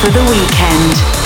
For the weekend.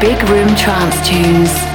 Big room trance tunes.